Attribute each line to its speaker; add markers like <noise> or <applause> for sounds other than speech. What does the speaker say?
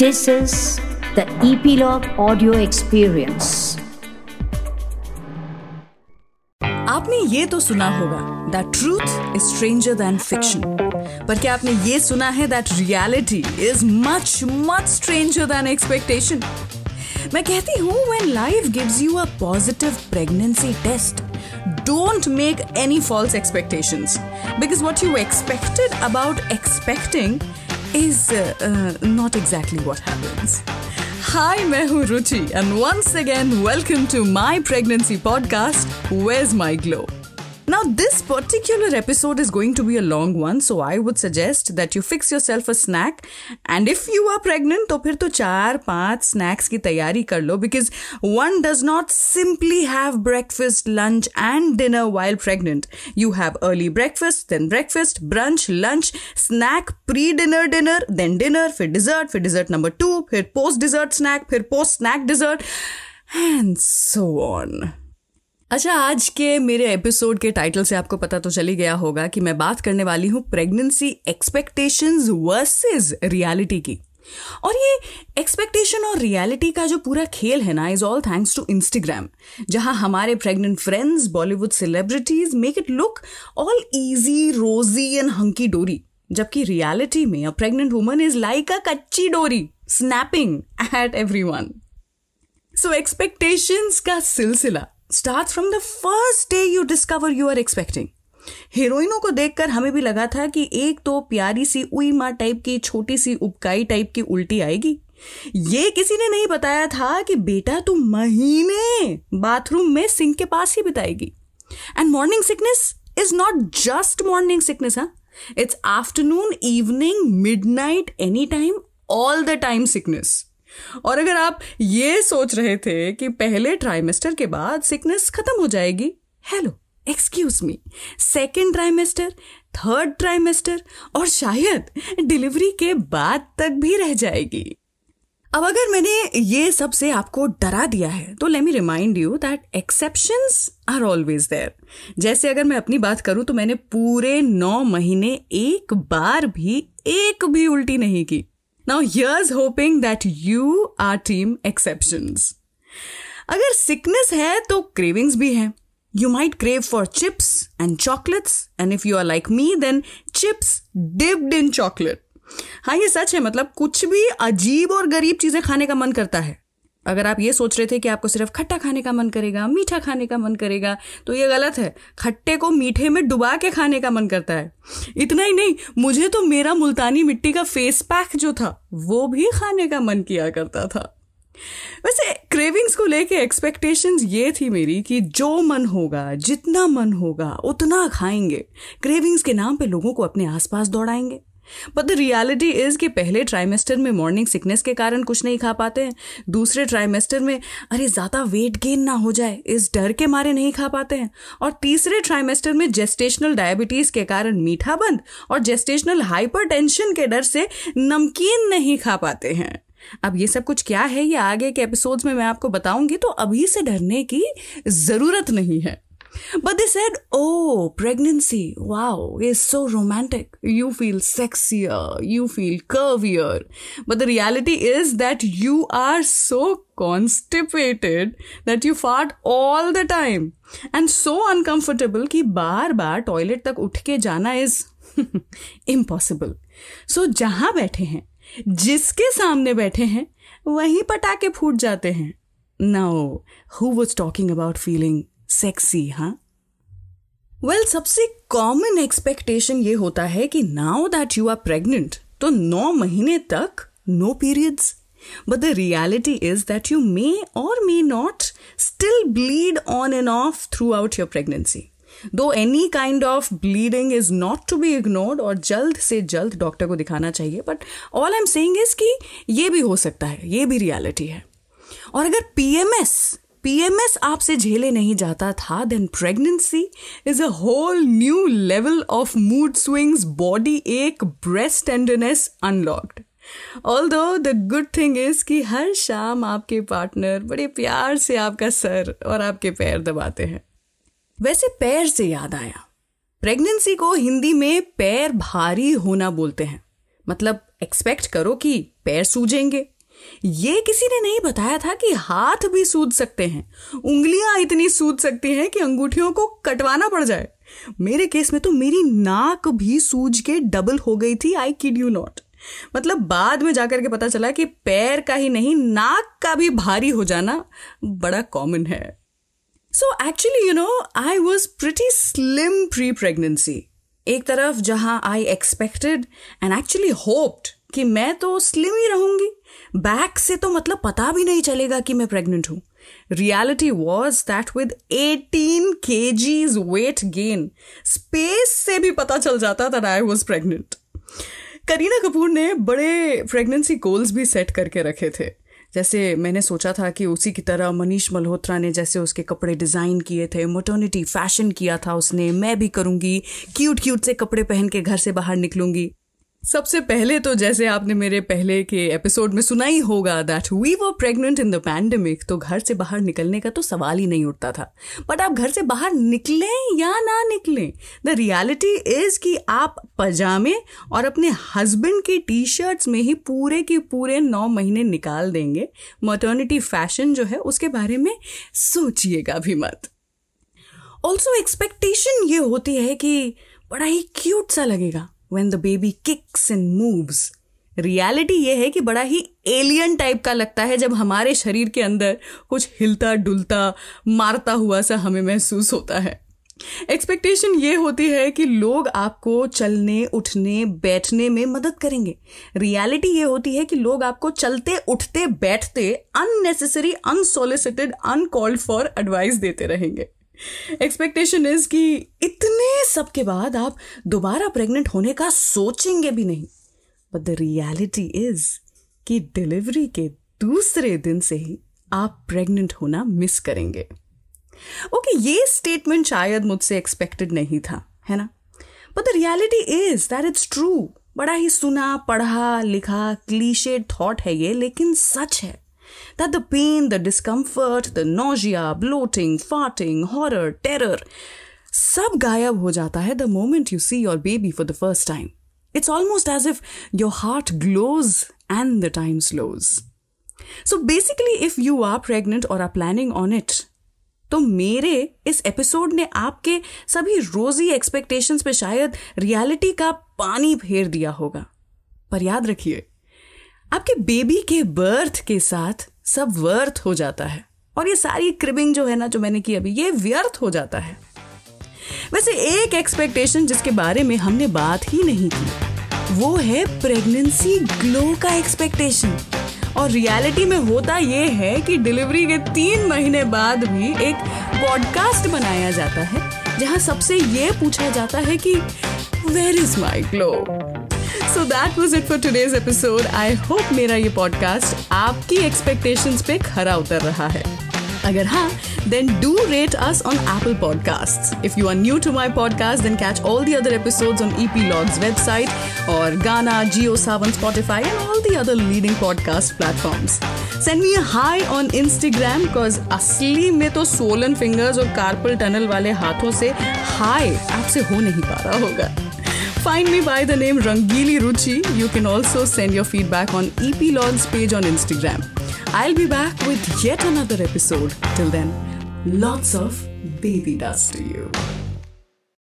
Speaker 1: This is the Epilogue Audio Experience.
Speaker 2: आपने ये तो सुना होगा that truth is stranger than fiction पर क्या आपने ये सुना है that reality is much much stranger than expectation मैं कहती हूं when life gives you a positive pregnancy test don't make any false expectations because what you expected about expecting is uh, uh, not exactly what happens. Hi, मैं हूँ रुचि and once again welcome to my pregnancy podcast Where's My Glow? Now, this particular episode is going to be a long one, so I would suggest that you fix yourself a snack. And if you are pregnant, तो फिर तो चार पांच snacks की तैयारी कर लो because one does not simply have breakfast, lunch and dinner while pregnant. You have early breakfast, then breakfast, brunch, lunch, snack, pre-dinner dinner, then dinner, फिर dessert, फिर dessert number two, फिर post-dessert snack, फिर post-snack dessert, and so on. अच्छा आज के मेरे episode के title से आपको पता तो चली गया होगा कि मैं बात करने वाली हूँ प्रेगनेंसी एक्सपेक्टेशंस वर्सेस रियलिटी की। और ये एक्सपेक्टेशन और रियलिटी का जो पूरा खेल है ना is all thanks to Instagram जहाँ हमारे pregnant friends Bollywood celebrities make it look all easy rosy and hunky dory जबकि रियलिटी में a pregnant woman is like a कच्ची डोरी snapping at every one so expectations का सिलसिला start from the first day you discover you are expecting हीरोइनों को देखकर हमें भी लगा था कि एक तो प्यारी सी उई माँ टाइप की, छोटी सी उपकाई टाइप की उल्टी आएगी। ये किसी ने नहीं बताया था कि बेटा तू महीने बाथरूम में सिंक के पास ही बिताएगी। And morning sickness is not just morning sickness हा। It's afternoon evening mid night any time all the time sickness और अगर आप ये सोच रहे थे कि पहले ट्राइमेस्टर के बाद सिकनेस खत्म हो जाएगी hello excuse me second trimester third trimester और शायद डिलीवरी के बाद तक भी रह जाएगी। अब अगर मैंने ये सबसे आपको डरा दिया है तो let me remind you that exception are always there जैसे अगर मैं अपनी बात करूँ तो मैंने पूरे नौ महीने एक बार भी, एक भी उल्टी नहीं की। Now, here's hoping that you are team exception अगर सिकनेस है तो क्रेविंग्स भी है. You might crave for chips and chocolates and if you are like me then chips dipped in chocolate हाँ ये सच है मतलब कुछ भी अजीब और गरीब चीज़ें खाने का मन करता है. अगर आप ये सोच रहे थे कि आपको सिर्फ़ खट्टा खाने का मन करेगा, मीठा खाने का मन करेगा तो ये गलत है। खट्टे को मीठे में डुबा के खाने का मन करता है। इतना ही नहीं, मुझे तो मेरा मुल्तानी मिट्टी का फेस पैक जो था, वो भी खाने का मन किया करता था। वैसे क्रेविंग्स को लेके एक्सपेक्टेशंस ये थी मेरी कि जो मन होगा, जितना मन होगा, उतना खाएँगे। क्रेविंग्स के नाम पे लोगों को अपने आसपास दौड़ाएँगे। बट द रियलिटी इज़ कि पहले ट्राइमेस्टर में मॉर्निंग सिकनेस के कारण कुछ नहीं खा पाते हैं। दूसरे ट्राइमेस्टर में, अरे, ज़्यादा वेट गेन ना हो जाए, इस डर के मारे नहीं खा पाते हैं। और तीसरे ट्राइमेस्टर में जेस्टेशनल डायबिटीज़ के कारण मीठा बंद और जेस्टेशनल हाइपरटेंशन के डर से नमकीन नहीं खा पाते हैं। अब ये सब कुछ क्या है? ये आगे के एपिसोड्स में मैं आपको बताऊँगी तो अभी से डरने की ज़रूरत नहीं है। But they said, oh, pregnancy, wow, is so romantic. You feel sexier, you feel curvier. But the reality is that you are so constipated that you fart all the time. And so uncomfortable कि बार बार toilet तक उठ के जाना is <laughs> impossible so जहां बैठे हैं जिसके सामने बैठे हैं वहीं पटाखे फूट जाते हैं now who was talking about feeling sexy हाँ वेल well, सबसे कॉमन एक्सपेक्टेशन ये होता है कि now that you are pregnant तो नौ महीने तक no periods but the reality is that you may or may not still bleed on and off throughout your pregnancy though any kind of bleeding is not to be ignored और जल्द से जल्द doctor को दिखाना चाहिए but all I am saying is कि ये भी हो सकता है ये भी रियलिटी है। और अगर पीएमएस पीएमएस आपसे झेले नहीं जाता था then pregnancy is a whole new level of mood swings body ache breast tenderness unlocked although the good thing is कि हर शाम आपके पार्टनर बड़े प्यार से आपका सर और आपके पैर दबाते हैं। वैसे पैर से याद आया। प्रेगनेंसी को हिंदी में पैर भारी होना बोलते हैं। मतलब एक्सपेक्ट करो कि पैर सूजेंगे। ये किसी ने नहीं बताया था कि हाथ भी सूद सकते हैं। उंगलियाँ इतनी सूद सकती हैं कि अंगूठियों को कटवाना पड़ जाए। मेरे केस में तो मेरी नाक भी सूज के डबल हो गई थी आई किड यू नॉट मतलब बाद में जाकर के पता चला कि पैर का ही नहीं, नाक का भी भारी हो जाना बड़ा कॉमन है। So actually you know I was pretty slim pre pregnancy एक तरफ़ जहाँ I expected and actually hoped कि मैं तो स्लिम ही रहूँगी। बैक से तो मतलब पता भी नहीं चलेगा कि मैं प्रेग्नेंट हूँ। Reality was that with 18 kgs weight gain space से भी पता चल जाता that I was pregnant Kareena Kapoor ने बड़े प्रेगनेंसी गोल्स भी सेट करके रखे थे। जैसे मैंने सोचा था कि उसी की तरह मनीष मल्होत्रा ने जैसे उसके कपड़े डिज़ाइन किए थे मोटर्निटी फ़ैशन किया था उसने, मैं भी करूँगी क्यूट क्यूट से कपड़े पहन के घर से बाहर निकलूँगी। सबसे पहले तो जैसे आपने मेरे पहले के एपिसोड में सुना ही होगा that we were pregnant in the pandemic तो घर से बाहर निकलने का तो सवाल ही नहीं उठता था। बट आप घर से बाहर निकलें या ना निकलें द रियलिटी इज़ कि आप पजामे और अपने हस्बैंड की टी शर्ट्स में ही पूरे के पूरे नौ महीने निकाल देंगे। मटर्निटी फ़ैशन जो है, उसके बारे में सोचिएगा भी मत। ऑल्सो एक्सपेक्टेशन ये होती है कि बड़ा ही क्यूट सा लगेगा। When the baby kicks and moves. Reality ये है कि बड़ा ही एलियन टाइप का लगता है जब हमारे शरीर के अंदर कुछ हिलता, डुलता, मारता हुआ सा हमें महसूस होता है। एक्सपेक्टेशन ये होती है कि लोग आपको चलने, उठने, बैठने में मदद करेंगे। रियलिटी ये होती है कि लोग आपको चलते, उठते, बैठते unnecessary unsolicited uncalled for advice देते रहेंगे। एक्सपेक्टेशन इज़ कि इतने सब के बाद आप दोबारा प्रेग्नेंट होने का सोचेंगे भी नहीं। बट द रियलिटी इज़ कि डिलीवरी के दूसरे दिन से ही आप प्रेग्नेंट होना मिस करेंगे। ओके okay, ये स्टेटमेंट शायद मुझसे एक्सपेक्टेड नहीं था है ना? But the reality is that it's true बड़ा ही सुना पढ़ा लिखा क्लीशेड थॉट है ये लेकिन सच है। That the pain, the discomfort, the nausea, bloating, farting, horror, terror, सब गायब हो जाता है the moment you see your baby for the first time it's almost as if your heart glows and the time slows so basically if you are pregnant or are planning on it तो मेरे इस episode ने आपके सभी रोजी expectations पे शायद reality का पानी फेर दिया होगा। पर याद रखिए आपके बेबी के बर्थ के साथ सब वर्थ हो जाता है। और ये सारी क्रिबिंग जो है ना, जो मैंने की अभी, ये व्यर्थ हो जाता है। वैसे एक एक्सपेक्टेशन जिसके बारे में हमने बात ही नहीं की, वो है प्रेगनेंसी ग्लो का एक्सपेक्टेशन और रियलिटी में होता ये है कि डिलीवरी के तीन महीने बाद भी एक पॉडकास्ट बनाया जाता है, जहाँ सबसे ये पूछा जाता है कि where is my glow so that was it for today's episode I hope मेरा ये पॉडकास्ट आपकी एक्सपेक्टेशंस पे खरा उतर रहा है अगर हाँ then do rate us on Apple Podcasts. If you are new to my podcast, then catch all the other episodes on EP Log's website or Ghana, Geo Savan, Spotify, and all the other leading podcast platforms. Send me a hi on Instagram because असली में तो swollen fingers और carpal tunnel वाले हाथों से हाय आपसे हो नहीं पा रहा होगा Find me by the name Rangili Ruchi. You can also send your feedback on EP Log's page on Instagram. I'll be back with yet another episode. Till then, lots of baby dust to you.